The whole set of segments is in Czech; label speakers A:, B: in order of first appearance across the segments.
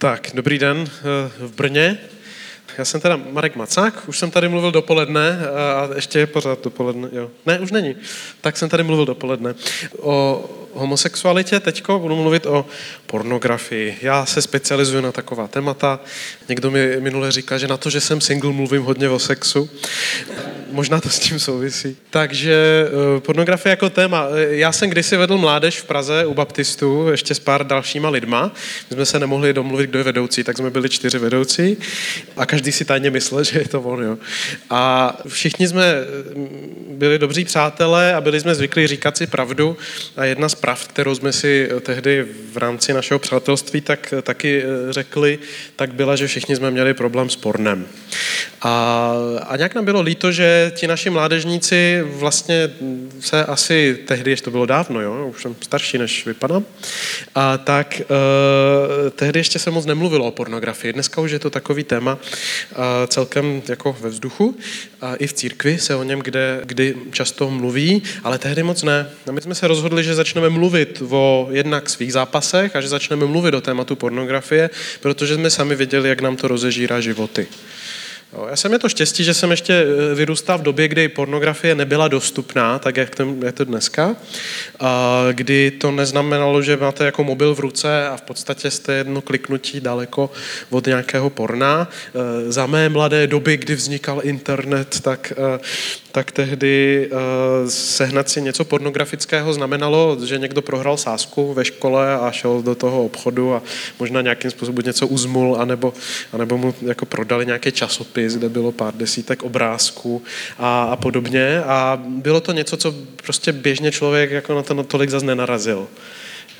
A: Tak, dobrý den eh, v Brně. Já jsem teda Marek Macák, už jsem tady mluvil dopoledne a ještě je pořád dopoledne, jo. Ne, už není. Tak jsem tady mluvil dopoledne. O homosexualitě teďko budu mluvit o pornografii. Já se specializuji na taková témata. Někdo mi minule říká, že na to, že jsem single, mluvím hodně o sexu. Možná to s tím souvisí. Takže eh, pornografie jako téma. Já jsem kdysi vedl mládež v Praze u baptistů, ještě s pár dalšíma lidma. My jsme se nemohli domluvit, kdo je vedoucí, tak jsme byli čtyři vedoucí a každý si tajně myslel, že je to on. Jo. A všichni jsme mm, byli dobří přátelé a byli jsme zvyklí říkat si pravdu. A jedna z pravd, kterou jsme si tehdy v rámci našeho přátelství tak, taky eh, řekli, tak byla, že všichni jsme měli problém s pornem. A, a nějak nám bylo líto, že ti naši mládežníci vlastně se asi tehdy, ještě to bylo dávno, jo, už jsem starší, než vypadám, a tak uh, tehdy ještě se moc nemluvilo o pornografii. Dneska už je to takový téma uh, celkem jako ve vzduchu. Uh, I v církvi se o něm kde, kdy často mluví, ale tehdy moc ne. A my jsme se rozhodli, že začneme mluvit o jednak svých zápasech a že začneme mluvit o tématu pornografie, protože jsme sami viděli, jak nám to rozežírá životy. Já jsem je to štěstí, že jsem ještě eh, vyrůstal v době, kdy pornografie nebyla dostupná, tak jak to je to dneska, a kdy to neznamenalo, že máte jako mobil v ruce a v podstatě jste jedno kliknutí daleko od nějakého porna. Eh, za mé mladé doby, kdy vznikal internet, tak eh, tak tehdy uh, sehnat si něco pornografického znamenalo, že někdo prohrál sásku ve škole a šel do toho obchodu a možná nějakým způsobem něco uzmul, anebo, anebo mu jako prodali nějaký časopis, kde bylo pár desítek obrázků a, a podobně. A bylo to něco, co prostě běžně člověk jako na to tolik zase nenarazil.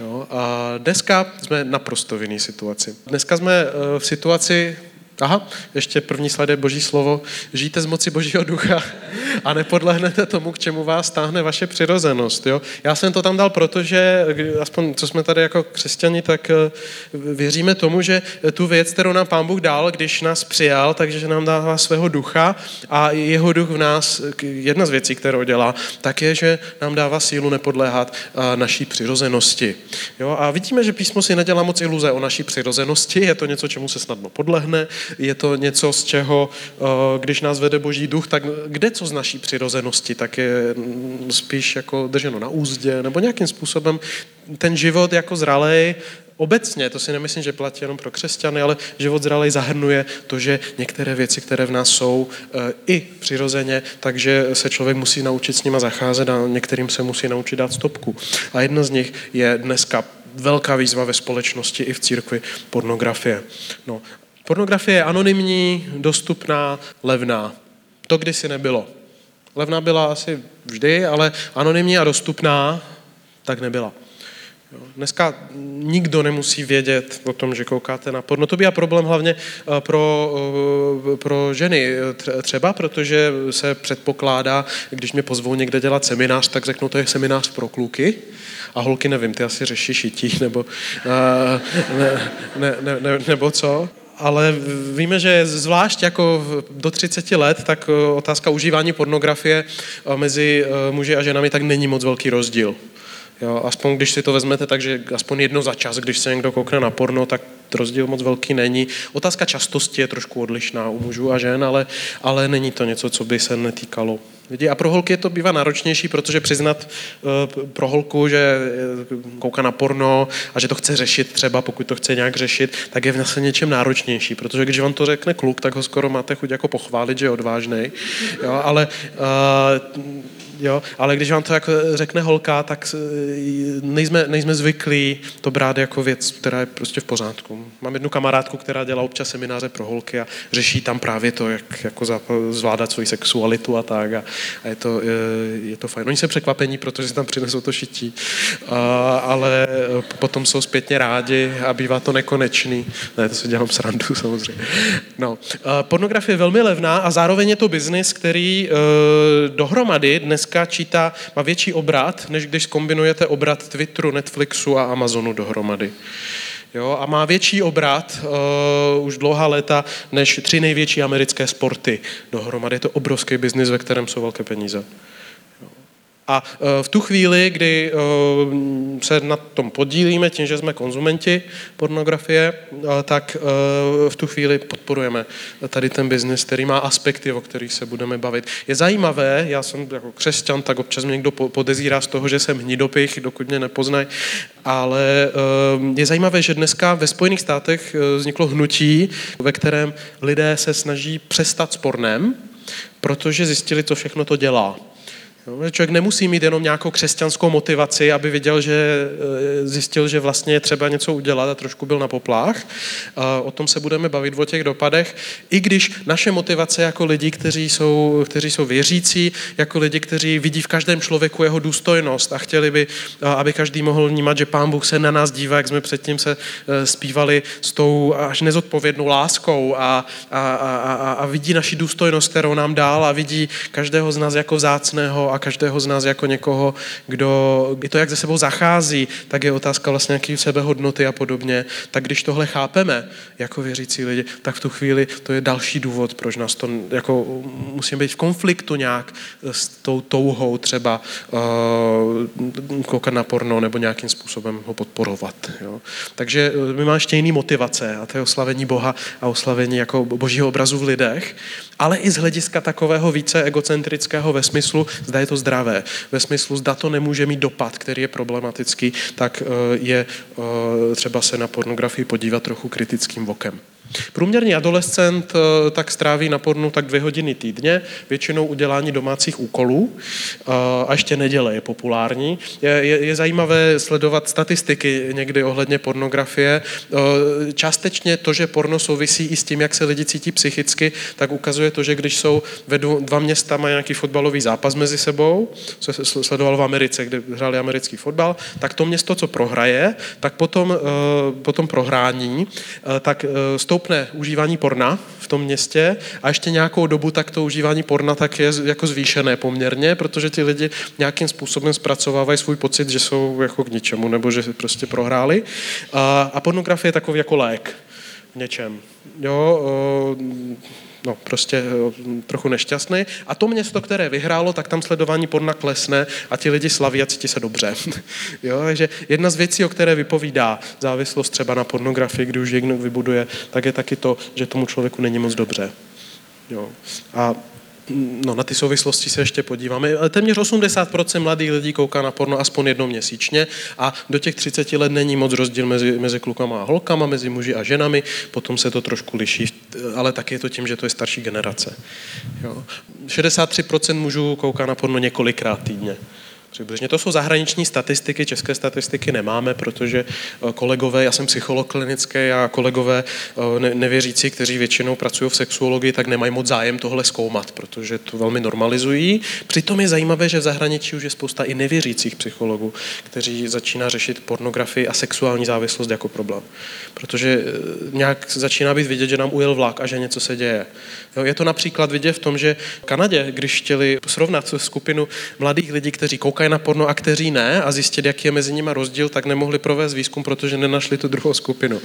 A: Jo? A dneska jsme naprosto v jiné situaci. Dneska jsme uh, v situaci, Aha, ještě první slide je boží slovo. Žijte z moci božího ducha a nepodlehnete tomu, k čemu vás táhne vaše přirozenost. Jo? Já jsem to tam dal, protože, aspoň co jsme tady jako křesťani, tak eh, věříme tomu, že tu věc, kterou nám pán Bůh dal, když nás přijal, takže nám dává svého ducha a jeho duch v nás, jedna z věcí, kterou dělá, tak je, že nám dává sílu nepodléhat eh, naší přirozenosti. Jo? A vidíme, že písmo si nedělá moc iluze o naší přirozenosti, je to něco, čemu se snadno podlehne, je to něco, z čeho, eh, když nás vede Boží duch, tak kde co z naší přirozenosti, tak je mm, spíš jako drženo na úzdě, nebo nějakým způsobem ten život jako zralej obecně, to si nemyslím, že platí jenom pro křesťany, ale život zralej zahrnuje to, že některé věci, které v nás jsou eh, i přirozeně, takže se člověk musí naučit s nima zacházet a některým se musí naučit dát stopku. A jedna z nich je dneska velká výzva ve společnosti i v církvi pornografie. No, Pornografie je anonymní, dostupná, levná. To kdysi nebylo. Levná byla asi vždy, ale anonymní a dostupná tak nebyla. Dneska nikdo nemusí vědět o tom, že koukáte na porno. To byl problém hlavně eh, pro, eh, pro ženy třeba, protože se předpokládá, když mě pozvou někde dělat seminář, tak řeknou, to je seminář pro kluky. A holky nevím, ty asi řeší šití nebo, eh, ne, ne, ne, ne, nebo co ale víme, že zvlášť jako do 30 let, tak eh, otázka užívání pornografie eh, mezi eh, muži a ženami tak není moc velký rozdíl. Jo, aspoň když si to vezmete tak, že aspoň jedno za čas, když se někdo koukne na porno, tak rozdíl moc velký není. Otázka častosti je trošku odlišná u mužů a žen, ale, ale není to něco, co by se netýkalo lidi. A pro holky je to bývá náročnější, protože přiznat uh, pro holku, že kouká na porno a že to chce řešit třeba, pokud to chce nějak řešit, tak je v něčem náročnější, protože když vám to řekne kluk, tak ho skoro máte chuť jako pochválit, že je odvážný. Jo, ale uh, Jo? Ale když vám to jako řekne holka, tak nejsme, nejsme zvyklí to brát jako věc, která je prostě v pořádku. Mám jednu kamarádku, která dělá občas semináře pro holky a řeší tam právě to, jak jako zvládat svoji sexualitu a tak. A, a je, to, je, je to fajn. Oni se překvapení, protože si tam přinesou to šití, a, ale potom jsou zpětně rádi a bývá to nekonečný. Ne, to si dělám srandu samozřejmě. No. Pornografie je velmi levná a zároveň je to biznis, který dohromady dnes dneska čítá, má větší obrat, než když kombinujete obrat Twitteru, Netflixu a Amazonu dohromady. Jo, a má větší obrat uh, už dlouhá léta než tři největší americké sporty dohromady. Je to obrovský biznis, ve kterém jsou velké peníze. A v tu chvíli, kdy se na tom podílíme tím, že jsme konzumenti pornografie, tak v tu chvíli podporujeme tady ten biznis, který má aspekty, o kterých se budeme bavit. Je zajímavé, já jsem jako křesťan, tak občas mě někdo podezírá z toho, že jsem hnidopich, dokud mě nepoznají, ale je zajímavé, že dneska ve Spojených státech vzniklo hnutí, ve kterém lidé se snaží přestat s pornem, protože zjistili, co všechno to dělá. Jo, člověk nemusí mít jenom nějakou křesťanskou motivaci, aby viděl, že eh, zjistil, že vlastně je třeba něco udělat a trošku byl na poplách. O tom se budeme bavit o těch dopadech, i když naše motivace jako lidi, kteří jsou, kteří jsou věřící, jako lidi, kteří vidí v každém člověku jeho důstojnost a chtěli by, aby každý mohl vnímat, že Pán Bůh se na nás dívá, jak jsme předtím se eh, zpívali s tou až nezodpovědnou láskou a, a, a, a, a vidí naši důstojnost, kterou nám dál a vidí každého z nás jako vzácného a každého z nás jako někoho, kdo i to, jak ze sebou zachází, tak je otázka vlastně nějaký sebehodnoty a podobně. Tak když tohle chápeme jako věřící lidi, tak v tu chvíli to je další důvod, proč nás to jako musíme být v konfliktu nějak s tou touhou třeba uh, koukat na porno nebo nějakým způsobem ho podporovat. Jo. Takže eh, my máme ještě jiný motivace a to je oslavení Boha a oslavení jako božího obrazu v lidech, ale i z hlediska takového více egocentrického ve smyslu, zda je to zdravé. Ve smyslu, zda to nemůže mít dopad, který je problematický, tak eh, je eh, třeba se na pornografii podívat trochu kritickým vokem. Průměrný adolescent eh, tak stráví na pornu tak dvě hodiny týdně, většinou udělání domácích úkolů eh, a ještě neděle je populární. Je, je, je zajímavé sledovat statistiky někdy ohledně pornografie. Eh, částečně to, že porno souvisí i s tím, jak se lidi cítí psychicky, tak ukazuje to, že když jsou vedu dva města, mají nějaký fotbalový zápas mezi sebou, co se sledoval v Americe, kde hráli americký fotbal, tak to město, co prohraje, tak potom, potom prohrání, tak s tou stoupne užívání porna v tom městě a ještě nějakou dobu tak to užívání porna tak je jako zvýšené poměrně, protože ti lidi nějakým způsobem zpracovávají svůj pocit, že jsou jako k ničemu nebo že prostě prohráli. A, a pornografie je takový jako lék v něčem. Jo, no, prostě eh, trochu nešťastný. A to město, které vyhrálo, tak tam sledování porna klesne a ti lidi slaví a cítí se dobře. jo, takže jedna z věcí, o které vypovídá závislost třeba na pornografii, když už někdo vybuduje, tak je taky to, že tomu člověku není moc dobře. Jo. A no, na ty souvislosti se ještě podíváme. Ale téměř 80% mladých lidí kouká na porno aspoň jednou měsíčně a do těch 30 let není moc rozdíl mezi, mezi klukama a holkama, mezi muži a ženami, potom se to trošku liší, ale taky je to tím, že to je starší generace. Jo. 63% mužů kouká na porno několikrát týdně. Přibližně to jsou zahraniční statistiky, české statistiky nemáme, protože eh, kolegové, já jsem psycholog klinický a kolegové eh, nevěřící, kteří většinou pracují v sexuologii, tak nemají moc zájem tohle zkoumat, protože to velmi normalizují. Přitom je zajímavé, že v zahraničí už je spousta i nevěřících psychologů, kteří začíná řešit pornografii a sexuální závislost jako problém. Protože eh, nějak začíná být vidět, že nám ujel vlak a že něco se děje. Jo, je to například vidět v tom, že v Kanadě, když chtěli srovnat skupinu mladých lidí, kteří koukají na porno a kteří ne a zjistit, jaký je mezi nimi rozdíl, tak nemohli provést výzkum, protože nenašli tu druhou skupinu.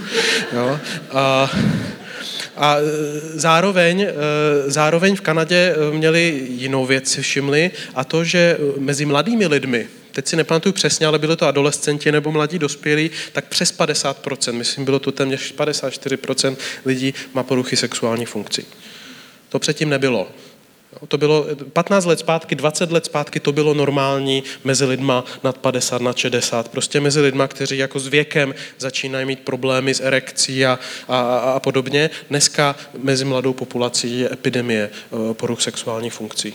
A: Jo? A, a zároveň, zároveň v Kanadě měli jinou věc, si všimli, a to, že mezi mladými lidmi, teď si nepamatuju přesně, ale bylo to adolescenti nebo mladí dospělí, tak přes 50%, myslím, bylo to téměř 54% lidí má poruchy sexuální funkcí. To předtím nebylo. To bylo 15 let zpátky, 20 let zpátky, to bylo normální mezi lidma nad 50, nad 60. Prostě mezi lidma, kteří jako s věkem začínají mít problémy s erekcí a, a, a podobně. Dneska mezi mladou populací je epidemie eh, poruch sexuálních funkcí.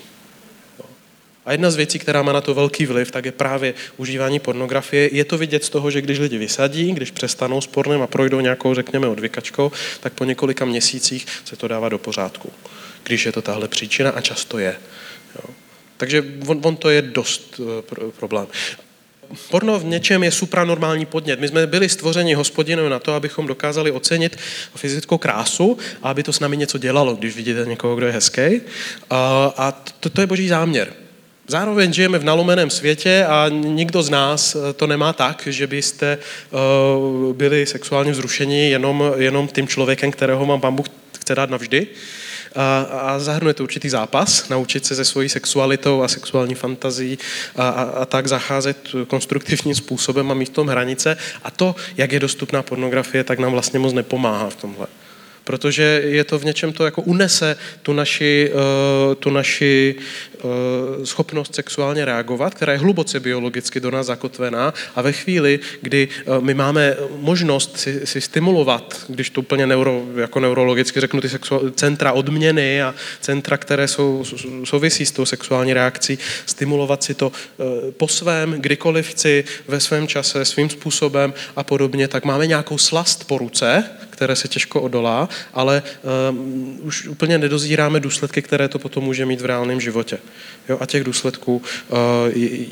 A: A jedna z věcí, která má na to velký vliv, tak je právě užívání pornografie. Je to vidět z toho, že když lidi vysadí, když přestanou s pornem a projdou nějakou, řekněme, odvykačkou, tak po několika měsících se to dává do pořádku když je to tahle příčina a často je. Jo. Takže on, on to je dost uh, problém. Porno v něčem je supranormální podnět. My jsme byli stvořeni hospodinem na to, abychom dokázali ocenit fyzickou krásu a aby to s námi něco dělalo, když vidíte někoho, kdo je hezký. A to, to je boží záměr. Zároveň žijeme v nalomeném světě a nikdo z nás uh, to nemá tak, že byste uh, byli sexuálně vzrušeni jenom, jenom tím člověkem, kterého vám pán Bůh chce dát navždy. a, a zahrnuje to určitý zápas, naučit se se svojí sexualitou a sexuální fantazí a, a, a tak zacházet konstruktivním způsobem a mít v tom hranice. A to, jak je dostupná pornografie, tak nám vlastně moc nepomáhá v tomhle protože je to v něčem to jako unese tu naši, uh, tu naši uh, schopnost sexuálně reagovat, která je hluboce biologicky do nás zakotvená. A ve chvíli, kdy uh, my máme možnost si, si stimulovat, když to úplně neuro, jako neurologicky řeknu, ty sexuál, centra odměny a centra, které jsou, souvisí s tou sexuální reakcí, stimulovat si to po svém, kdykoliv chci, ve svém čase, svým způsobem a podobně, tak máme nějakou slast po ruce, které se těžko odolá, ale um, už úplně nedozíráme důsledky, které to potom může mít v reálném životě. Jo, a těch důsledků uh,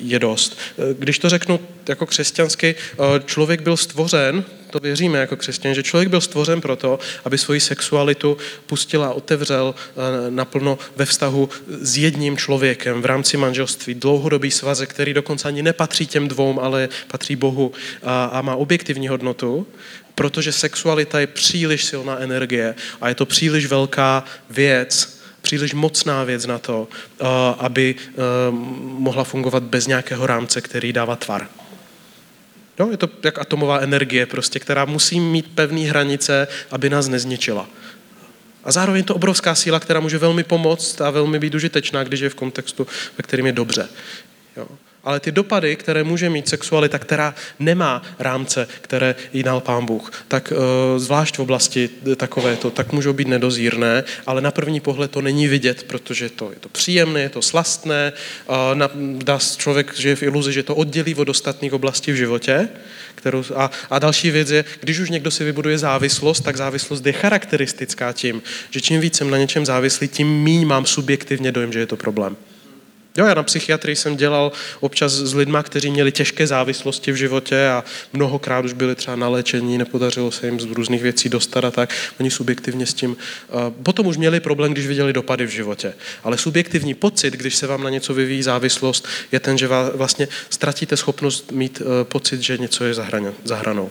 A: je, dost. Když to řeknu jako křesťansky, uh, člověk byl stvořen, to věříme jako křesťan, že člověk byl stvořen proto, aby svoji sexualitu pustil a otevřel naplno ve vztahu s jedním člověkem v rámci manželství. Dlouhodobý svazek, který dokonce ani nepatří těm dvou, ale patří Bohu a, a má objektivní hodnotu protože sexualita je příliš silná energie a je to příliš velká věc, příliš mocná věc na to, eh, aby eh, mohla fungovat bez nějakého rámce, který dává tvar. Jo, je to jak atomová energie, prostě, která musí mít pevné hranice, aby nás nezničila. A zároveň je to obrovská síla, která může velmi pomoct a velmi být užitečná, když je v kontextu, ve kterým je dobře. Jo ale ty dopady, které může mít sexualita, která nemá rámce, které jí dal pán Bůh, tak uh, zvlášť v oblasti takovéto, tak můžou být nedozírné, ale na první pohled to není vidět, protože to, je to příjemné, je to slastné, dá člověk žije v iluzi, že to oddělí od ostatních oblastí v životě, kterou, a, a další věc je, když už někdo si vybuduje závislost, tak závislost je charakteristická tím, že čím víc jsem na něčem závislý, tím míň mám subjektivně dojem, že je to problém. Jo, já na psychiatrii jsem dělal občas s lidmi, kteří měli těžké závislosti v životě a mnohokrát už byli třeba na léčení, nepodařilo se jim z různých věcí dostat a tak. Oni subjektivně s tím. Uh, potom už měli problém, když viděli dopady v životě. Ale subjektivní pocit, když se vám na něco vyvíjí závislost, je ten, že vlastně ztratíte schopnost mít uh, pocit, že něco je za hranou.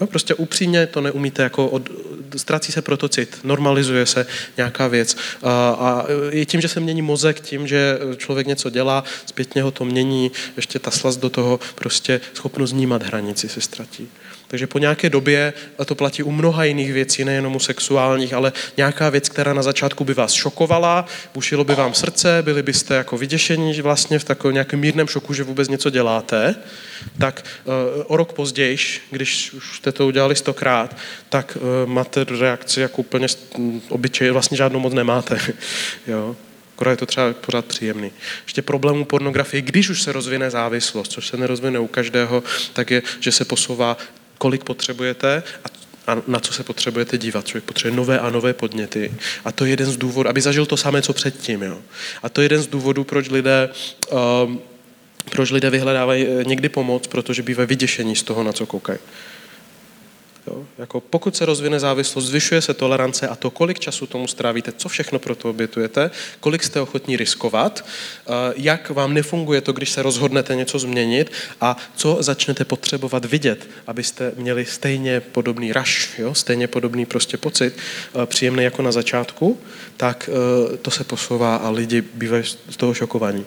A: Jo, prostě upřímně to neumíte, jako od, ztrací se proto cit, normalizuje se nějaká věc. A, a je tím, že se mění mozek, tím, že člověk něco dělá, zpětně ho to mění, ještě ta slast do toho, prostě schopnost vnímat hranici se ztratí. Takže po nějaké době, a to platí u mnoha jiných věcí, nejenom u sexuálních, ale nějaká věc, která na začátku by vás šokovala, bušilo by vám srdce, byli byste jako vyděšení vlastně v takovém nějakém mírném šoku, že vůbec něco děláte, tak uh, o rok později, když už jste to udělali stokrát, tak uh, máte reakci jako úplně obyčej, vlastně žádnou moc nemáte. jo. Akorát je to třeba pořád příjemný. Ještě problém u pornografie, když už se rozvine závislost, což se nerozvine u každého, tak je, že se posouvá kolik potřebujete a, a na co se potřebujete dívat. Člověk potřebuje nové a nové podněty. A to je jeden z důvodů, aby zažil to samé, co předtím. Jo. A to je jeden z důvodů, proč lidé, um, proč lidé vyhledávají eh, někdy pomoc, protože bývají vyděšení z toho, na co koukají. Jo? Jako pokud se rozvine závislost, zvyšuje se tolerance a to, kolik času tomu strávíte, co všechno pro to obětujete, kolik jste ochotní riskovat, eh, jak vám nefunguje to, když se rozhodnete něco změnit a co začnete potřebovat vidět, abyste měli stejně podobný raš, stejně podobný prostě pocit, eh, příjemný jako na začátku, tak eh, to se posouvá a lidi bývají z toho šokovaní.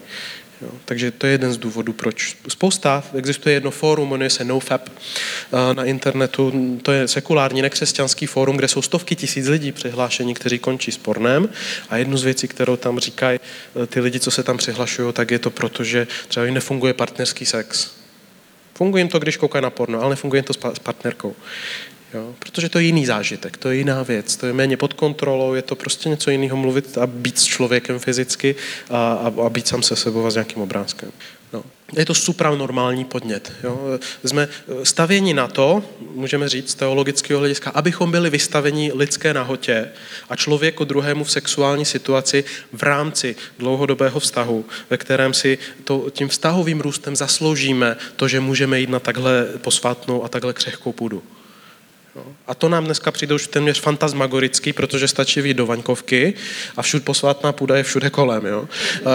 A: Jo, takže to je jeden z důvodů, proč. Spousta, existuje jedno fórum, jmenuje se NoFap eh, na internetu, to je sekulární nekřesťanský fórum, kde jsou stovky tisíc lidí přihlášení, kteří končí spornem a jednu z věcí, kterou tam říkají eh, ty lidi, co se tam přihlašují, tak je to proto, že třeba jim nefunguje partnerský sex. Funguje jim to, když koukají na porno, ale nefunguje jim to s partnerkou. Jo? Protože to je jiný zážitek, to je jiná věc, to je méně pod kontrolou, je to prostě něco jiného mluvit a být s člověkem fyzicky a, a, a být sám se sebou a s nějakým obrázkem. No. Je to supranormální podnět. Jo? Jsme stavěni na to, můžeme říct z teologického hlediska, abychom byli vystaveni lidské nahotě a člověku druhému v sexuální situaci v rámci dlouhodobého vztahu, ve kterém si to, tím vztahovým růstem zasloužíme to, že můžeme jít na takhle posvátnou a takhle křehkou půdu. A to nám dneska přijde už téměř fantasmagorický, protože stačí vyjít do Vaňkovky a všud posvátná půda je všude kolem. Jo? Uh,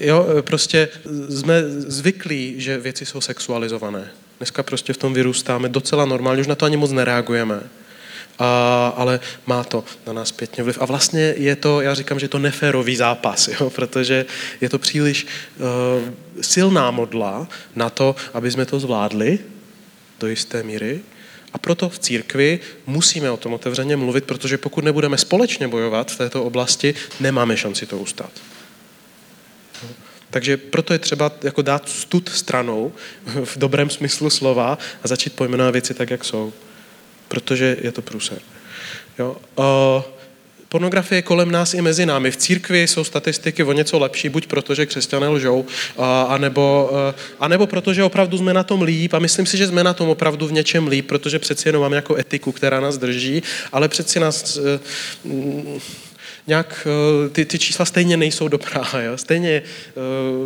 A: jo, prostě jsme zvyklí, že věci jsou sexualizované. Dneska prostě v tom vyrůstáme docela normálně, už na to ani moc nereagujeme. a, ale má to na nás pětně vliv. A vlastně je to, já říkám, že je to neférový zápas, jo, protože je to příliš uh, silná modla na to, aby jsme to zvládli do jisté míry. A proto v církvi musíme o tom otevřeně mluvit, protože pokud nebudeme společně bojovat v této oblasti, nemáme šanci to ustát. Takže proto je třeba jako dát stud stranou v dobrém smyslu slova a začít pojmenovat věci tak, jak jsou. Protože je to průser. Jo? Uh, pornografie je kolem nás i mezi námi. V církvi jsou statistiky o něco lepší, buď proto, že křesťané lžou, anebo, anebo proto, že opravdu jsme na tom líp a myslím si, že jsme na tom opravdu v něčem líp, protože přeci jenom máme jako etiku, která nás drží, ale přeci nás e, nějak eh, ty, ty čísla stejně nejsou dobrá. Jo? Stejně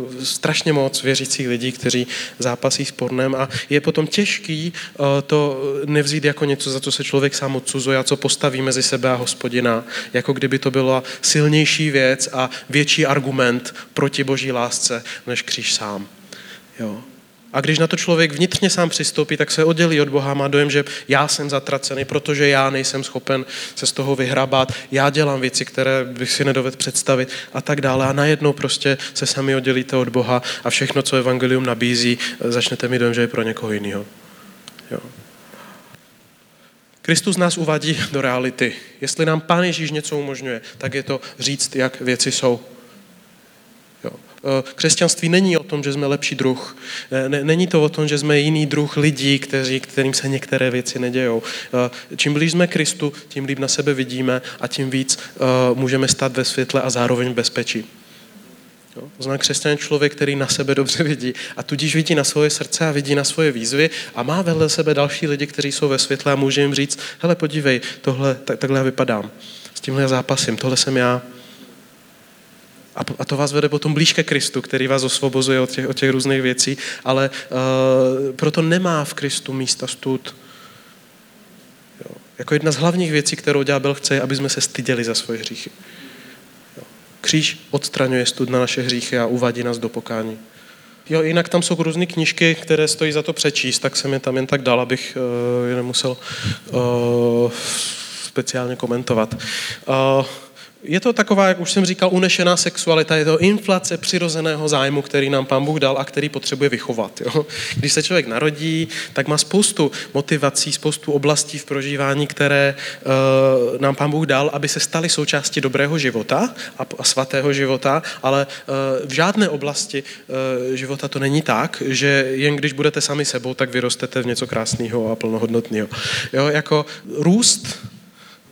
A: uh, strašně moc věřících lidí, kteří zápasí s pornem a je potom těžký uh, to nevzít jako něco, za co se člověk sám odsuzuje a co postaví mezi sebe a hospodina, jako kdyby to byla silnější věc a větší argument proti boží lásce, než kříž sám. Jo. A když na to člověk vnitřně sám přistoupí, tak se oddělí od Boha, má dojem, že já jsem zatracený, protože já nejsem schopen se z toho vyhrabat, já dělám věci, které bych si nedovedl představit a tak dále. A najednou prostě se sami oddělíte od Boha a všechno, co Evangelium nabízí, začnete mít dojem, že je pro někoho jiného. Jo. Kristus nás uvádí do reality. Jestli nám Pán Ježíš něco umožňuje, tak je to říct, jak věci jsou. Eh, křesťanství není o tom, že jsme lepší druh. Není to o tom, že jsme jiný druh lidí, kteří, kterým se některé věci nedějou. Eh, čím blíž jsme Kristu, tím líp na sebe vidíme a tím víc eh, můžeme stát ve světle a zároveň v bezpečí. To znamená křesťan člověk, který na sebe dobře vidí a tudíž vidí na svoje srdce a vidí na svoje výzvy a má vedle sebe další lidi, kteří jsou ve světle a může jim říct, hele podívej, tohle, tak, takhle já vypadám, s tímhle já zápasím, tohle jsem já, a to vás vede potom blíž ke Kristu, který vás osvobozuje od těch, od těch různých věcí, ale uh, proto nemá v Kristu místa stud. Jo. Jako jedna z hlavních věcí, kterou ďábel chce, aby jsme se styděli za svoje hříchy. Jo. Kříž odstraňuje stud na naše hříchy a uvádí nás do pokání. Jo, jinak tam jsou různé knížky, které stojí za to přečíst, tak jsem je tam jen tak dal, abych uh, je nemusel uh, speciálně komentovat. Uh, je to taková, jak už jsem říkal, unešená sexualita, je to inflace přirozeného zájmu, který nám pán Bůh dal a který potřebuje vychovat. Jo? Když se člověk narodí, tak má spoustu motivací, spoustu oblastí v prožívání, které uh, nám pán Bůh dal, aby se staly součástí dobrého života a, a svatého života, ale uh, v žádné oblasti uh, života to není tak, že jen když budete sami sebou, tak vyrostete v něco krásného a plnohodnotného. Jo? Jako růst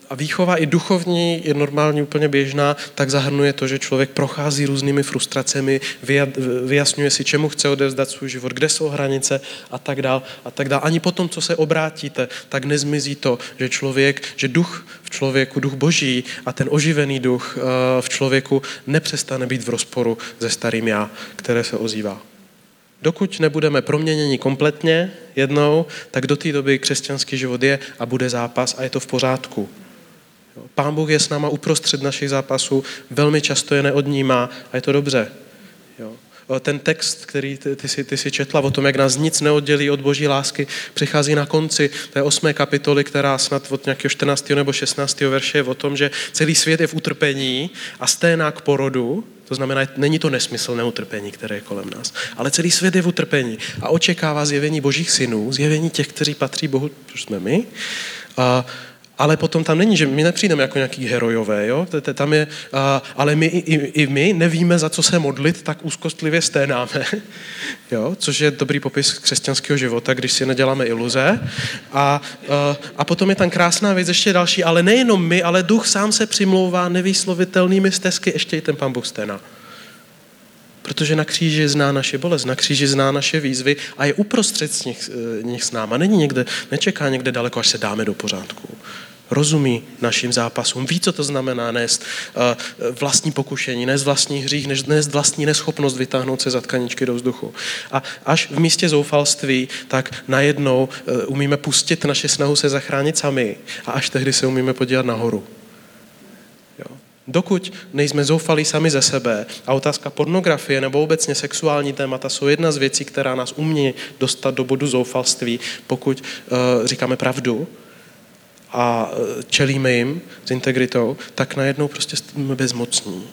A: a výchova i duchovní je normálně úplně běžná, tak zahrnuje to, že člověk prochází různými frustracemi, vyjasňuje si, čemu chce odevzdat svůj život, kde jsou hranice a tak dál a tak dál. Ani potom, co se obrátíte, tak nezmizí to, že člověk, že duch v člověku, duch boží a ten oživený duch eh, v člověku nepřestane být v rozporu se starým já, které se ozývá. Dokud nebudeme proměněni kompletně jednou, tak do té doby křesťanský život je a bude zápas a je to v pořádku. Pán Bůh je s náma uprostřed našich zápasů, velmi často je neodnímá a je to dobře. Jo. Ten text, který ty, ty, si, ty si četla o tom, jak nás nic neoddělí od boží lásky, přichází na konci té osmé kapitoly, která snad od nějakého 14. nebo 16. verše je o tom, že celý svět je v utrpení a sténá k porodu, to znamená, není to nesmyslné utrpení, které je kolem nás, ale celý svět je v utrpení a očekává zjevení božích synů, zjevení těch, kteří patří Bohu, což jsme my. A ale potom tam není, že my nepřijdeme jako nějaký herojové, jo? Tam je, ale my, i, i my nevíme, za co se modlit, tak úzkostlivě sténáme, jo? což je dobrý popis křesťanského života, když si neděláme iluze. A, a potom je tam krásná věc, ještě další, ale nejenom my, ale duch sám se přimlouvá nevýslovitelnými stezky, ještě i ten pán Bůh sténá. Protože na kříži zná naše bolest, na kříži zná naše výzvy a je uprostřed z nich, eh, nich s náma. Není někde, nečeká někde daleko, až se dáme do pořádku rozumí našim zápasům, ví, co to znamená nést eh, vlastní pokušení, nést vlastní hřích, nést vlastní neschopnost vytáhnout se za tkaničky do vzduchu. A až v místě zoufalství, tak najednou eh, umíme pustit naše snahu se zachránit sami a až tehdy se umíme podívat nahoru. Dokud nejsme zoufalí sami ze sebe a otázka pornografie nebo obecně sexuální témata jsou jedna z věcí, která nás umí dostat do bodu zoufalství, pokud uh, říkáme pravdu, a e, čelíme jim s integritou, tak najednou prostě jsme bezmocní.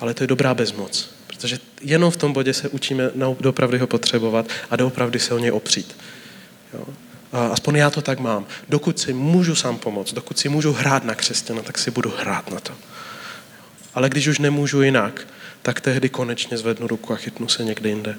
A: Ale to je dobrá bezmoc, protože jenom v tom bodě se učíme doopravdy ho potřebovat a doopravdy se o něj opřít. Jo? Aspoň já to tak mám. Dokud si můžu sám pomoct, dokud si můžu hrát na křesťana, tak si budu hrát na to. Ale když už nemůžu jinak, tak tehdy konečně zvednu ruku a chytnu se někde jinde.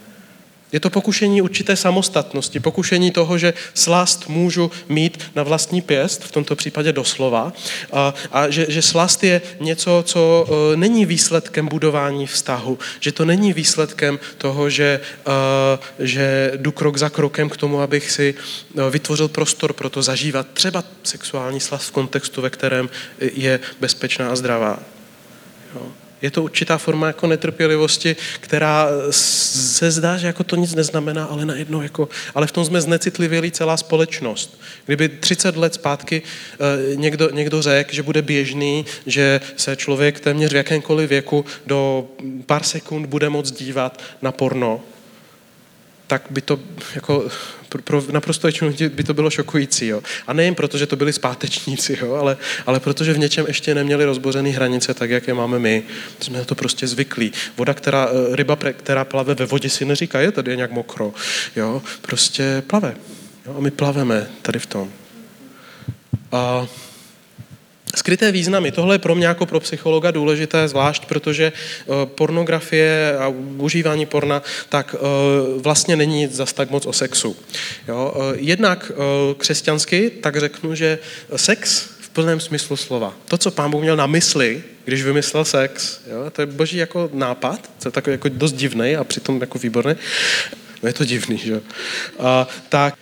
A: Je to pokušení určité samostatnosti, pokušení toho, že slast můžu mít na vlastní pěst, v tomto případě doslova, a, a že, že slast je něco, co uh, není výsledkem budování vztahu, že to není výsledkem toho, že, uh, že jdu krok za krokem k tomu, abych si uh, vytvořil prostor pro to zažívat třeba sexuální slast v kontextu, ve kterém je bezpečná a zdravá. Jo. Je to určitá forma jako netrpělivosti, která se zdá, že jako to nic neznamená, ale najednou jako, ale v tom jsme znecitlivěli celá společnost. Kdyby 30 let zpátky eh, někdo, někdo řekl, že bude běžný, že se člověk téměř v jakémkoliv věku do pár sekund bude moct dívat na porno, tak by to jako pro, pro naprosto většinu by to bylo šokující. Jo? A nejen proto, že to byli zpátečníci, jo? Ale, ale protože v něčem ještě neměli rozbořené hranice tak, jak je máme my. Jsme na to prostě zvyklí. Voda, která, eh, ryba, která plave ve vodě, si neříká, je tady nějak mokro. Jo? Prostě plave. Jo? A my plaveme tady v tom. A Skryté významy. Tohle je pro mě jako pro psychologa důležité, zvlášť protože eh, pornografie a užívání porna tak eh, vlastně není zas tak moc o sexu. Jo? Eh, jednak křesťansky, tak řeknu, že sex v plném smyslu slova. To, co pán Bůh měl na mysli, když vymyslel sex, jo? to je boží jako nápad, to je takový jako dost divný a přitom jako výborný. No je to divný, že A, tak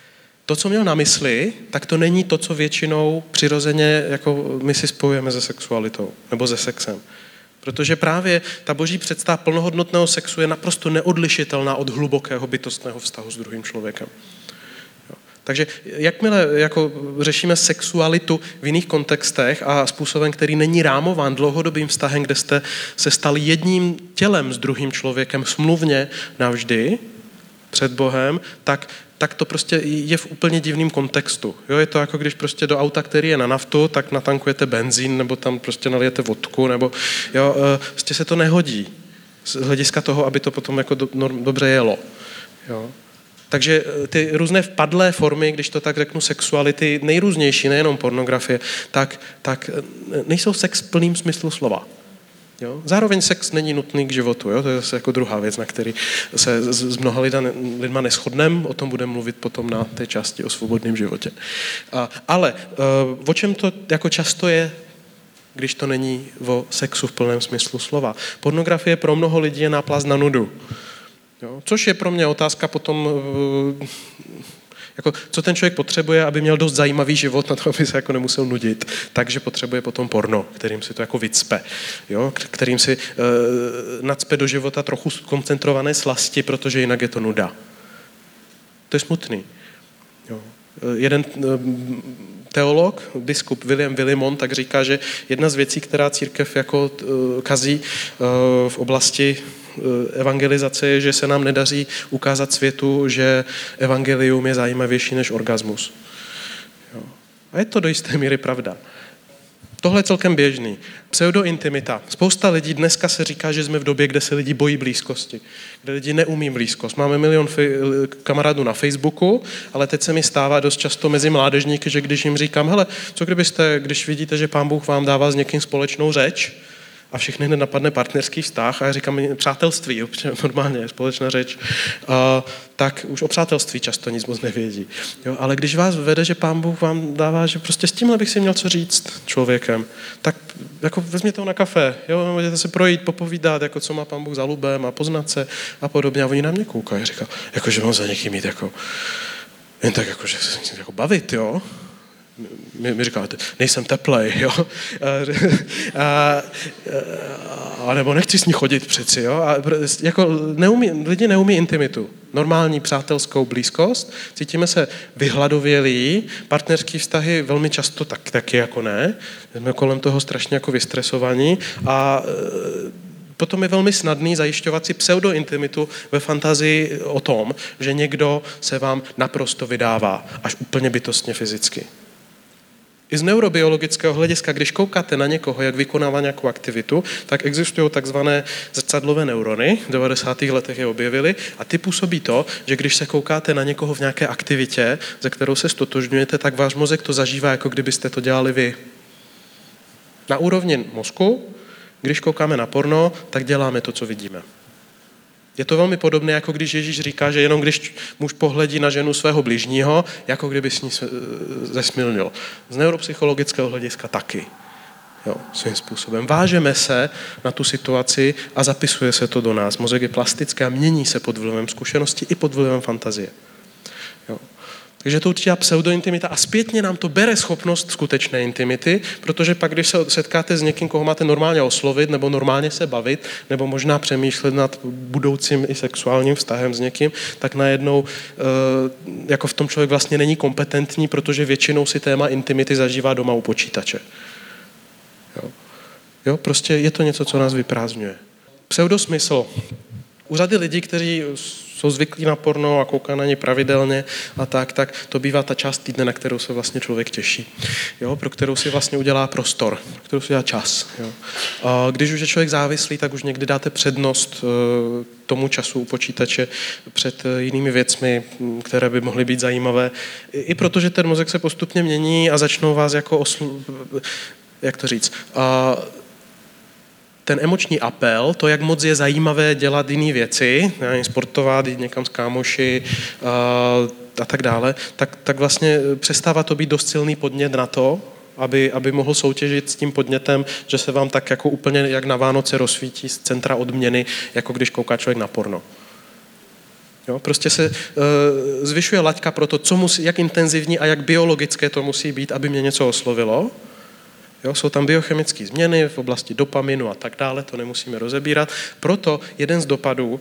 A: to, co měl na mysli, tak to není to, co většinou přirozeně jako my si spojujeme se sexualitou nebo se sexem. Protože právě ta boží představa plnohodnotného sexu je naprosto neodlišitelná od hlubokého bytostného vztahu s druhým člověkem. Takže jakmile jako řešíme sexualitu v jiných kontextech a způsobem, který není rámován dlouhodobým vztahem, kde jste se stali jedním tělem s druhým člověkem smluvně navždy před Bohem, tak tak to prostě je v úplně divném kontextu. Jo, je to jako když prostě do auta, který je na naftu, tak natankujete benzín, nebo tam prostě nalijete vodku, nebo jo, e, prostě se to nehodí z hlediska toho, aby to potom jako do, no, dobře jelo. Jo. Takže e, ty různé vpadlé formy, když to tak řeknu, sexuality, nejrůznější, nejenom pornografie, tak, tak e, nejsou sex v plným smyslu slova. Jo? Zároveň sex není nutný k životu. Jo? To je zase jako druhá věc, na který se s mnoha lidma, lidma neschodnem. O tom budeme mluvit potom na té části o svobodném životě. A, ale eh, o čem to jako často je když to není o sexu v plném smyslu slova. Pornografie pro mnoho lidí je náplast na nudu. Jo? Což je pro mě otázka potom eh, jako, co ten člověk potřebuje, aby měl dost zajímavý život na to, aby se jako nemusel nudit, takže potřebuje potom porno, kterým si to jako vycpe, jo? kterým si uh, nacpe do života trochu koncentrované slasti, protože jinak je to nuda. To je smutný. Jo? Eh, jeden uh, teolog, biskup William Willimon, tak říká, že jedna z věcí, která církev jako kazí v oblasti Eh, evangelizace je, že se nám nedaří ukázat světu, že evangelium je zajímavější než orgasmus. Jo. A je to do jisté míry pravda. Tohle je celkem běžný. Pseudointimita. Spousta lidí dneska se říká, že jsme v době, kde se lidi bojí blízkosti, kde lidi neumí blízkost. Máme milion kamarádů na Facebooku, ale teď se mi stává dost často mezi mládežníky, že když jim říkám, hele, co kdybyste, když vidíte, že pán Bůh vám dává s někým společnou řeč, a všechny hned napadne partnerský vztah a já říkám přátelství, normálně, společná řeč, a, tak už o přátelství často nic moc nevědí. Jo, ale když vás vede, že pán Bůh vám dává, že prostě s tímhle bych si měl co říct člověkem, tak jako vezměte ho na kafe, jo, můžete se projít, popovídat, jako co má pán Bůh za lubem a poznat se a podobně. A oni na mě koukají, říká, jako že mám za někým mít jako, jen tak jako, že se jako bavit, jo mi, mi říkáte, nejsem teplej, jo. A, a, a, nebo nechci s ní chodit přeci, jo. A, jako neumí, lidi neumí intimitu. Normální přátelskou blízkost, cítíme se vyhladovělí, partnerský vztahy velmi často tak, taky jako ne. Jsme kolem toho strašně jako vystresovaní a e, potom je velmi snadný zajišťovat si pseudointimitu ve fantazii o tom, že někdo se vám naprosto vydává, až úplně bytostně fyzicky. I z neurobiologického hlediska, když koukáte na někoho, jak vykonává nějakou aktivitu, tak existují takzvané zrcadlové neurony, v 90. letech je objevili, a ty působí to, že když se koukáte na někoho v nějaké aktivitě, ze kterou se stotožňujete, tak váš mozek to zažívá, jako kdybyste to dělali vy. Na úrovni mozku, když koukáme na porno, tak děláme to, co vidíme. Je to velmi podobné, jako když Ježíš říká, že jenom když muž pohledí na ženu svého bližního, jako kdyby s ní zesmilnil. Z neuropsychologického hlediska taky. Jo, svým způsobem. Vážeme se na tu situaci a zapisuje se to do nás. Mozek je plastický a mění se pod vlivem zkušenosti i pod vlivem fantazie. Takže to určitá pseudointimita a zpětně nám to bere schopnost skutečné intimity, protože pak, když se setkáte s někým, koho máte normálně oslovit, nebo normálně se bavit, nebo možná přemýšlet nad budoucím i sexuálním vztahem s někým, tak najednou eh, jako v tom člověk vlastně není kompetentní, protože většinou si téma intimity zažívá doma u počítače. Jo, jo prostě je to něco, co nás vyprázdňuje. Pseudosmysl. U řady lidí, kteří jsou zvyklí na porno a kouká na ně pravidelně a tak, tak to bývá ta část týdne, na kterou se vlastně člověk těší, jo, pro kterou si vlastně udělá prostor, pro kterou si udělá čas. Jo. A když už je člověk závislý, tak už někdy dáte přednost eh, tomu času u počítače před eh, jinými věcmi, které by mohly být zajímavé. I protože ten mozek se postupně mění a začnou vás jako osl... jak to říct, a ten emoční apel, to, jak moc je zajímavé dělat jiné věci, sportovat, jít někam s kámoši a, a tak dále, tak, tak vlastně přestává to být dost silný podnět na to, aby, aby mohl soutěžit s tím podnětem, že se vám tak jako úplně jak na Vánoce rozsvítí z centra odměny, jako když kouká člověk na porno. Jo, prostě se uh, zvyšuje laťka pro to, co musí, jak intenzivní a jak biologické to musí být, aby mě něco oslovilo. Jo, jsou tam biochemické změny v oblasti dopaminu a tak dále, to nemusíme rozebírat. Proto jeden z dopadů uh,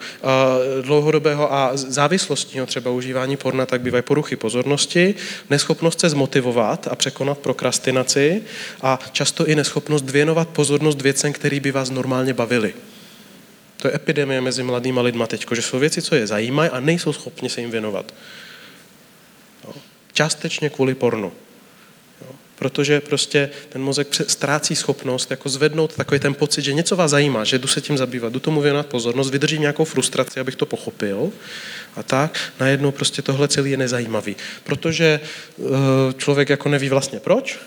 A: dlouhodobého a závislostního třeba užívání porna tak bývají poruchy pozornosti, neschopnost se zmotivovat a překonat prokrastinaci a často i neschopnost věnovat pozornost věcem, které by vás normálně bavily. To je epidemie mezi mladými lidmi teď, že jsou věci, co je zajímají a nejsou schopni se jim věnovat. Částečně kvůli pornu protože prostě ten mozek ztrácí schopnost jako zvednout takový ten pocit, že něco vás zajímá, že jdu se tím zabývat, jdu tomu věnovat pozornost, vydržím nějakou frustraci, abych to pochopil a tak, najednou prostě tohle celý je nezajímavý. Protože uh, člověk jako neví vlastně proč,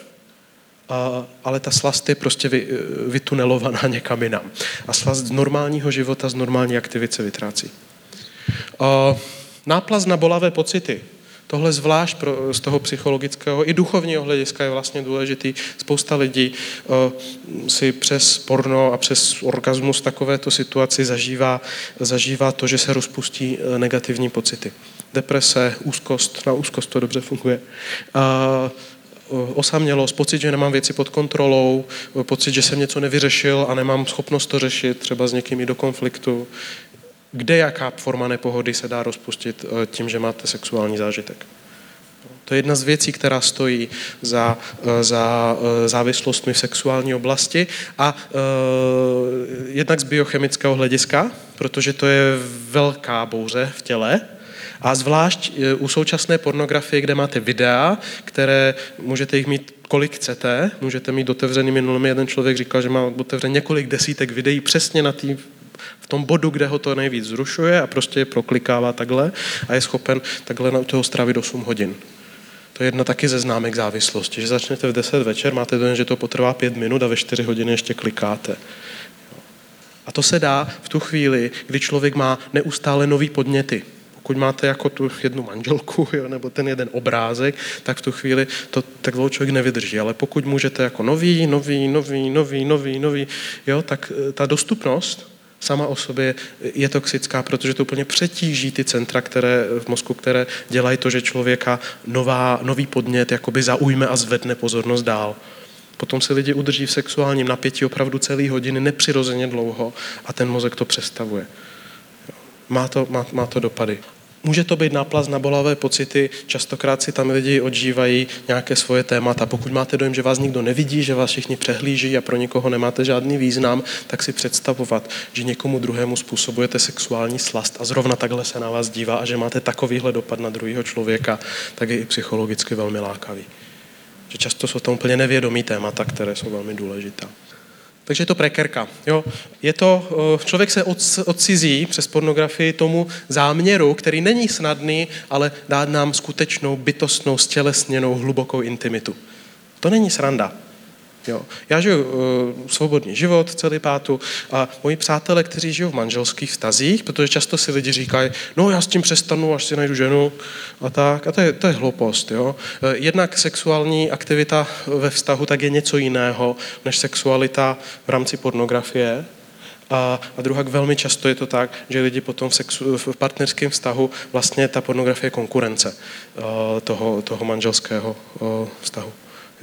A: ale ta slast je prostě eh, vytunelovaná někam jinam. A slast z normálního života, z normální aktivity se vytrácí. Náplast na bolavé pocity. Tohle zvlášť pro, z toho psychologického i duchovního hlediska je vlastně důležitý. Spousta lidí uh, si přes porno a přes orgasmus takovéto situaci zažívá, zažívá to, že se rozpustí uh, negativní pocity. Deprese, úzkost, na úzkost to dobře funguje. Uh, osamělost, pocit, že nemám věci pod kontrolou, pocit, že jsem něco nevyřešil a nemám schopnost to řešit, třeba s někým do konfliktu, kde jaká forma nepohody se dá rozpustit eh, tím, že máte sexuální zážitek. To je jedna z věcí, která stojí za, eh, za eh, závislostmi v sexuální oblasti a jednak z biochemického hlediska, protože to je velká bouře v těle, a zvlášť u současné pornografie, kde máte videa, které můžete jich mít kolik chcete, můžete mít otevřený minulý jeden člověk říkal, že má otevřený několik desítek videí přesně na té tom bodu, kde ho to nejvíc zrušuje a prostě je proklikává takhle a je schopen takhle na toho strávit 8 hodin. To je jedna taky ze známek závislosti, že začnete v 10 večer, máte dojem, že to potrvá 5 minut a ve 4 hodiny ještě klikáte. A to se dá v tu chvíli, kdy člověk má neustále nový podněty. Pokud máte jako tu jednu manželku jo, nebo ten jeden obrázek, tak v tu chvíli to tak dlouho člověk nevydrží. Ale pokud můžete jako nový, nový, nový, nový, nový, nový, jo, tak eh, ta dostupnost sama o sobě je toxická, protože to úplně přetíží ty centra které, v mozku, které dělají to, že člověka nová, nový podnět jakoby zaujme a zvedne pozornost dál. Potom se lidi udrží v sexuálním napětí opravdu celý hodiny nepřirozeně dlouho a ten mozek to přestavuje. Má to, má, má to dopady. Může to být náplast na bolavé pocity, častokrát si tam lidi odžívají nějaké svoje témata. Pokud máte dojem, že vás nikdo nevidí, že vás všichni přehlíží a pro nikoho nemáte žádný význam, tak si představovat, že někomu druhému způsobujete sexuální slast a zrovna takhle se na vás dívá a že máte takovýhle dopad na druhého člověka, tak je i psychologicky velmi lákavý. Že často jsou tam úplně nevědomí témata, které jsou velmi důležitá. Takže je to prekerka. Jo. Je to, eh, člověk se odcizí přes pornografii tomu záměru, který není snadný, ale dá nám skutečnou, bytostnou, stělesněnou, hlubokou intimitu. To není sranda. Jo. Já žiju uh, svobodný život, celý pátu a moji přátelé, kteří žijou v manželských vztazích, protože často si lidi říkají, no já s tím přestanu, až si najdu ženu a tak. A to je, to je hloupost. Jo. Eh, jednak sexuální aktivita ve vztahu tak je něco jiného, než sexualita v rámci pornografie. A, a druhá, velmi často je to tak, že lidi potom v, sexu, v partnerském vztahu vlastně ta pornografie je konkurence uh, toho, toho manželského uh, vztahu.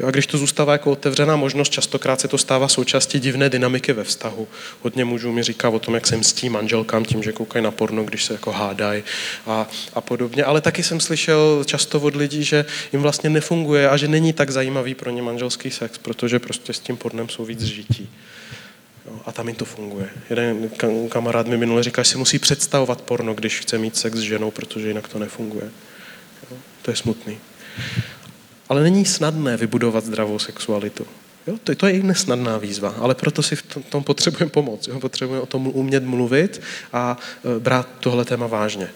A: A když to zůstává jako otevřená možnost, častokrát se to stává součástí divné dynamiky ve vztahu. Hodně mužů mi říká o tom, jak se mstí manželkám tím, že koukají na porno, když se jako hádají a, a podobně. Ale taky jsem slyšel často od lidí, že jim vlastně nefunguje a že není tak zajímavý pro ně manželský sex, protože prostě s tím pornem jsou víc žití. Jo, a tam jim to funguje. Jeden kamarád mi minule říká, že si musí představovat porno, když chce mít sex s ženou, protože jinak to nefunguje. Jo, to je smutný. Ale není snadné vybudovat zdravou sexualitu. Jo, to, to je i nesnadná výzva, ale proto si v tom, tom potřebujeme pomoc. Jo? Potřebujeme o tom umět mluvit a e, brát tohle téma vážně.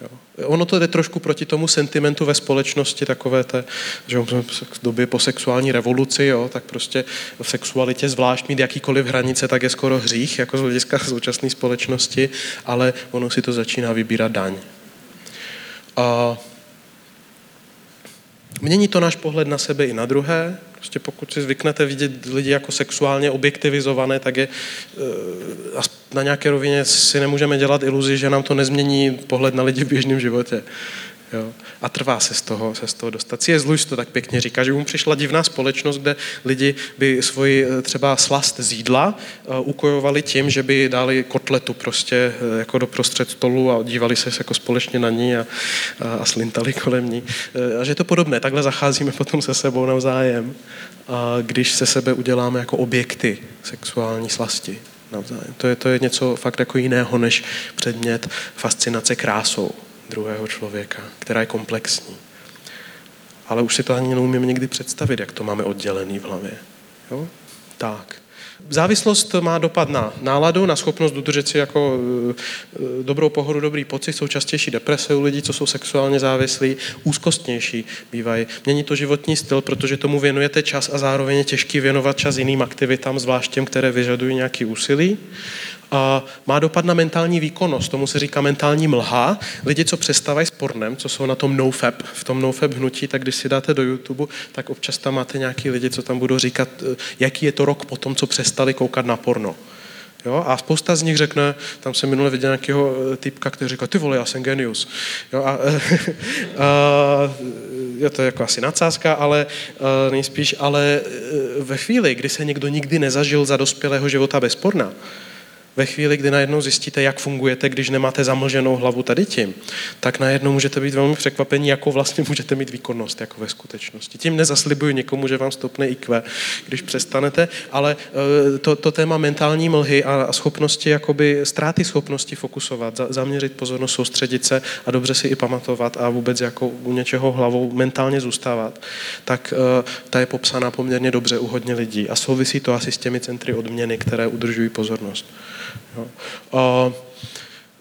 A: Jo. Ono to jde trošku proti tomu sentimentu ve společnosti, takové té, že v době po sexuální revoluci, jo, tak prostě v sexualitě zvlášť mít jakýkoliv hranice, tak je skoro hřích, jako z hlediska současné společnosti, ale ono si to začíná vybírat daň. A Mění to náš pohled na sebe i na druhé. Prostě pokud si zvyknete vidět lidi jako sexuálně objektivizované, tak je eh, na nějaké rovině si nemůžeme dělat iluzi, že nám to nezmění pohled na lidi v běžném životě. Jo. A trvá se z toho, se z toho dostat. C.S. Lewis to tak pěkně říká, že mu přišla divná společnost, kde lidi by svoji eh, třeba slast z jídla uh, ukojovali tím, že by dali kotletu prostě uh, jako do prostřed stolu a dívali se jako společně na ní a, a, a slintali kolem ní. A že je to podobné, takhle zacházíme potom se sebou navzájem, a když se sebe uděláme jako objekty sexuální slasti. Navzájem. To je, to je něco fakt jako jiného než předmět fascinace krásou druhého člověka, která je komplexní. Ale už si to ani neumím někdy představit, jak to máme oddělený v hlavě. Jo? Tak. Závislost má dopad na náladu, na schopnost udržet si jako e, dobrou pohodu, dobrý pocit, jsou častější deprese u lidí, co jsou sexuálně závislí, úzkostnější bývají. Mění to životní styl, protože tomu věnujete čas a zároveň je těžký věnovat čas jiným aktivitám, zvlášť těm, které vyžadují nějaký úsilí má dopad na mentální výkonnost, tomu se říká mentální mlha. Lidi, co přestávají s pornem, co jsou na tom nofap, v tom nofap hnutí, tak když si dáte do YouTube, tak občas tam máte nějaký lidi, co tam budou říkat, eh, jaký je to rok po tom, co přestali koukat na porno. Jo? A spousta z nich řekne, tam jsem minule viděl nějakého eh, typka, který říká, ty vole, já jsem genius. Jo? A, a, je to jako asi nadsázka, ale nejspíš, ale ve chvíli, kdy se někdo nikdy nezažil za dospělého života bez porna, ve chvíli, kdy najednou zjistíte, jak fungujete, když nemáte zamlženou hlavu tady tím, tak najednou můžete být velmi překvapení, jakou vlastně můžete mít výkonnost jako ve skutečnosti. Tím nezaslibuju někomu, že vám stopne IQ, když přestanete, ale eh, to, to téma mentální mlhy a schopnosti, jakoby ztráty schopnosti fokusovat, zaměřit pozornost, soustředit se a dobře si i pamatovat a vůbec jako u něčeho hlavou mentálně zůstávat, tak eh, ta je popsaná poměrně dobře u hodně lidí a souvisí to asi s těmi centry odměny, které udržují pozornost. Jo. A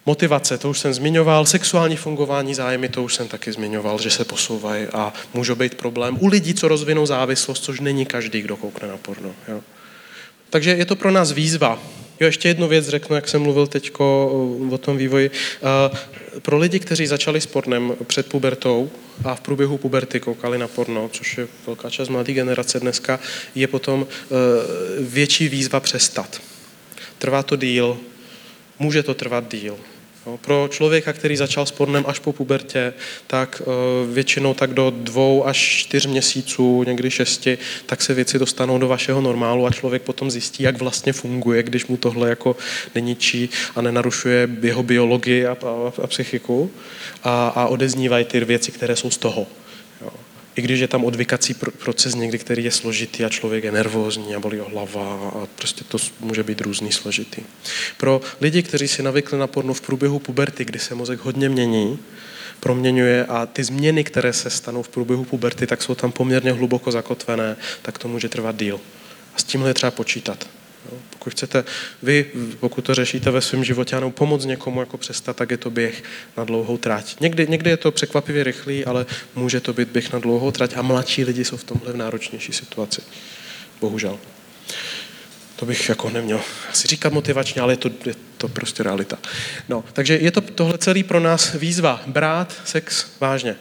A: motivace, to už jsem zmiňoval, sexuální fungování, zájmy, to už jsem taky zmiňoval, že se posouvají a může být problém u lidí, co rozvinou závislost, což není každý, kdo koukne na porno. Jo. Takže je to pro nás výzva. Jo, ještě jednu věc řeknu, jak jsem mluvil teď o tom vývoji. Pro lidi, kteří začali s pornem před pubertou a v průběhu puberty koukali na porno, což je velká část mladé generace dneska, je potom e, větší výzva přestat trvá to díl, může to trvat díl. Pro člověka, který začal s pornem až po pubertě, tak e, většinou tak do dvou až čtyř měsíců, někdy šesti, tak se věci dostanou do vašeho normálu a člověk potom zjistí, jak vlastně funguje, když mu tohle jako neničí a nenarušuje jeho biologii a, a, a psychiku a, a odeznívají ty věci, které jsou z toho i když je tam odvykací proces někdy, který je složitý a člověk je nervózní a bolí ho hlava a prostě to může být různý složitý. Pro lidi, kteří si navykli na porno v průběhu puberty, kdy se mozek hodně mění, proměňuje a ty změny, které se stanou v průběhu puberty, tak jsou tam poměrně hluboko zakotvené, tak to může trvat díl. A s tímhle je třeba počítat. Pokud chcete vy, pokud to řešíte ve svém životě, ano, pomoct někomu jako přestat, tak je to běh na dlouhou trať. Někdy, někdy je to překvapivě rychlý, ale může to být běh na dlouhou trať a mladší lidi jsou v tomhle v náročnější situaci. Bohužel. To bych jako neměl asi říkat motivačně, ale je to, je to prostě realita. No, takže je to tohle celý pro nás výzva. Brát sex vážně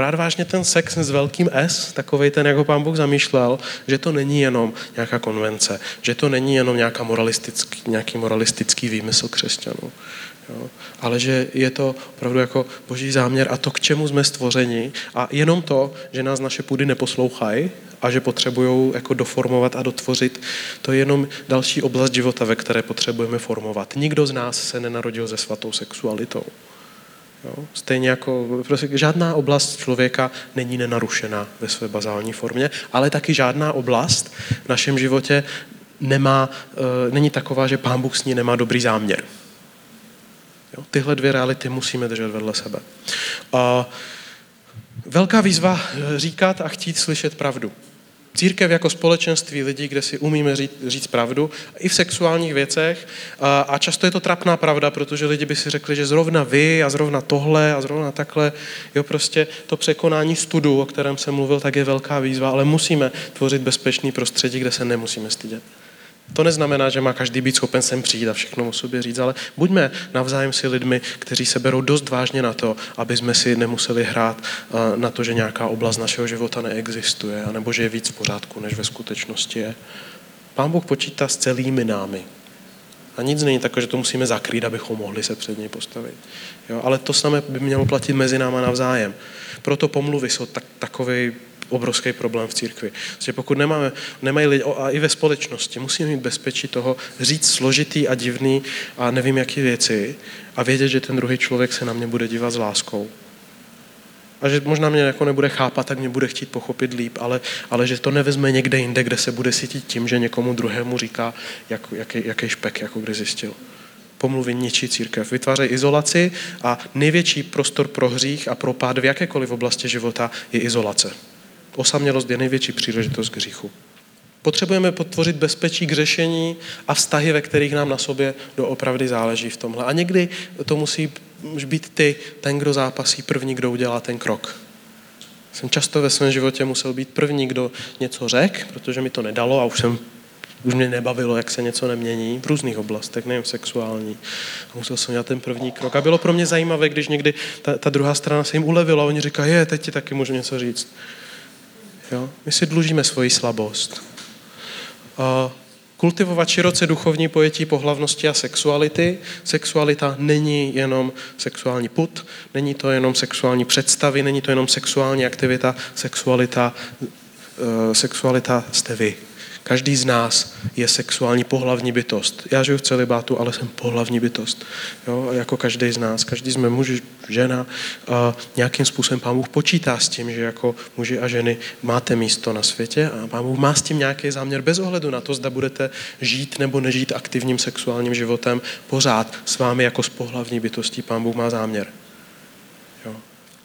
A: brát vážně ten sex s velkým S, takový ten, jak ho pán Bůh zamýšlel, že to není jenom nějaká konvence, že to není jenom nějaká moralistický, nějaký moralistický výmysl křesťanů, jo? ale že je to opravdu jako boží záměr a to, k čemu jsme stvořeni a jenom to, že nás naše půdy neposlouchají a že potřebují jako doformovat a dotvořit, to je jenom další oblast života, ve které potřebujeme formovat. Nikdo z nás se nenarodil se svatou sexualitou. Jo? Stejně jako prostě žádná oblast člověka není nenarušená ve své bazální formě, ale taky žádná oblast v našem životě nemá, e, není taková, že pán Bůh s ní nemá dobrý záměr. Jo? Tyhle dvě reality musíme držet vedle sebe. A velká výzva eh, říkat a chtít slyšet pravdu. Církev jako společenství lidí, kde si umíme říct, říct pravdu, i v sexuálních věcech. A, a často je to trapná pravda, protože lidi by si řekli, že zrovna vy a zrovna tohle a zrovna takhle, jo, prostě to překonání studu, o kterém jsem mluvil, tak je velká výzva, ale musíme tvořit bezpečný prostředí, kde se nemusíme stydět. To neznamená, že má každý být schopen sem přijít a všechno o sobě říct, ale buďme navzájem si lidmi, kteří se berou dost vážně na to, aby jsme si nemuseli hrát na to, že nějaká oblast našeho života neexistuje, anebo že je víc v pořádku, než ve skutečnosti je. Pán Bůh počítá s celými námi. A nic není takové, že to musíme zakrýt, abychom mohli se před něj postavit. Jo? Ale to samé by mělo platit mezi náma navzájem. Proto pomluvy jsou tak, takový obrovský problém v církvi. Prostě pokud nemáme, nemají lidi, a i ve společnosti, musíme mít bezpečí toho říct složitý a divný a nevím, jaký věci a vědět, že ten druhý člověk se na mě bude dívat s láskou. A že možná mě jako nebude chápat, tak mě bude chtít pochopit líp, ale, ale že to nevezme někde jinde, kde se bude cítit tím, že někomu druhému říká, jak, jaký, jaký špek, jako kdy zjistil pomluvy ničí církev. Vytvářejí izolaci a největší prostor pro hřích a pro pád v jakékoliv oblasti života je izolace. Osamělost je největší příležitost k hříchu. Potřebujeme potvořit bezpečí k řešení a vztahy, ve kterých nám na sobě doopravdy záleží v tomhle. A někdy to musí být ty, ten, kdo zápasí, první, kdo udělá ten krok. Jsem často ve svém životě musel být první, kdo něco řekl, protože mi to nedalo a už jsem už mě nebavilo, jak se něco nemění v různých oblastech, nejen sexuální. A musel jsem dělat ten první krok. A bylo pro mě zajímavé, když někdy ta, ta druhá strana se jim ulevila a oni říkají, je, teď ti taky můžu něco říct. Jo? My si dlužíme svoji slabost. Kultivovat široce duchovní pojetí pohlavnosti a sexuality. Sexualita není jenom sexuální put, není to jenom sexuální představy, není to jenom sexuální aktivita, sexualita, uh, sexualita jste vy. Každý z nás je sexuální pohlavní bytost. Já žiju v celibátu, ale jsem pohlavní bytost. Jo? Jako každý z nás. Každý jsme muž, žena. A nějakým způsobem pán Bůh počítá s tím, že jako muži a ženy máte místo na světě a pán Bůh má s tím nějaký záměr bez ohledu na to, zda budete žít nebo nežít aktivním sexuálním životem. Pořád s vámi jako s pohlavní bytostí pán Bůh má záměr.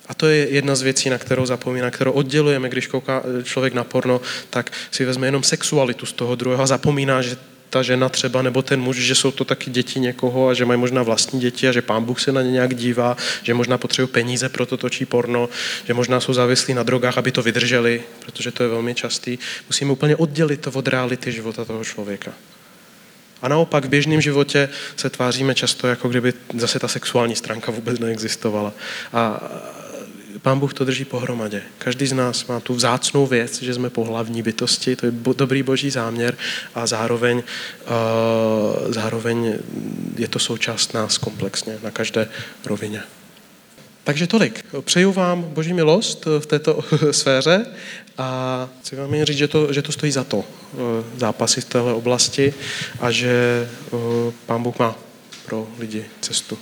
A: A to je jedna z věcí, na kterou zapomíná, kterou oddělujeme, když kouká eh, člověk na porno, tak si vezme jenom sexualitu z toho druhého a zapomíná, že ta žena třeba nebo ten muž, že jsou to taky děti někoho a že mají možná vlastní děti a že pán Bůh se na ně nějak dívá, že možná potřebují peníze, proto točí porno, že možná jsou závislí na drogách, aby to vydrželi, protože to je velmi častý. Musíme úplně oddělit to od reality života toho člověka. A naopak v běžném životě se tváříme často, jako kdyby zase ta sexuální stránka vůbec neexistovala. A Pán Bůh to drží pohromadě. Každý z nás má tu vzácnou věc, že jsme pohlavní bytosti, to je dobrý boží záměr a zároveň, uh, zároveň je to součást nás komplexně na každé rovině. Takže tolik. Přeju vám boží milost v této sféře a chci vám jen říct, že to, že to stojí za to zápasy v této oblasti a že Pán Bůh má pro lidi cestu.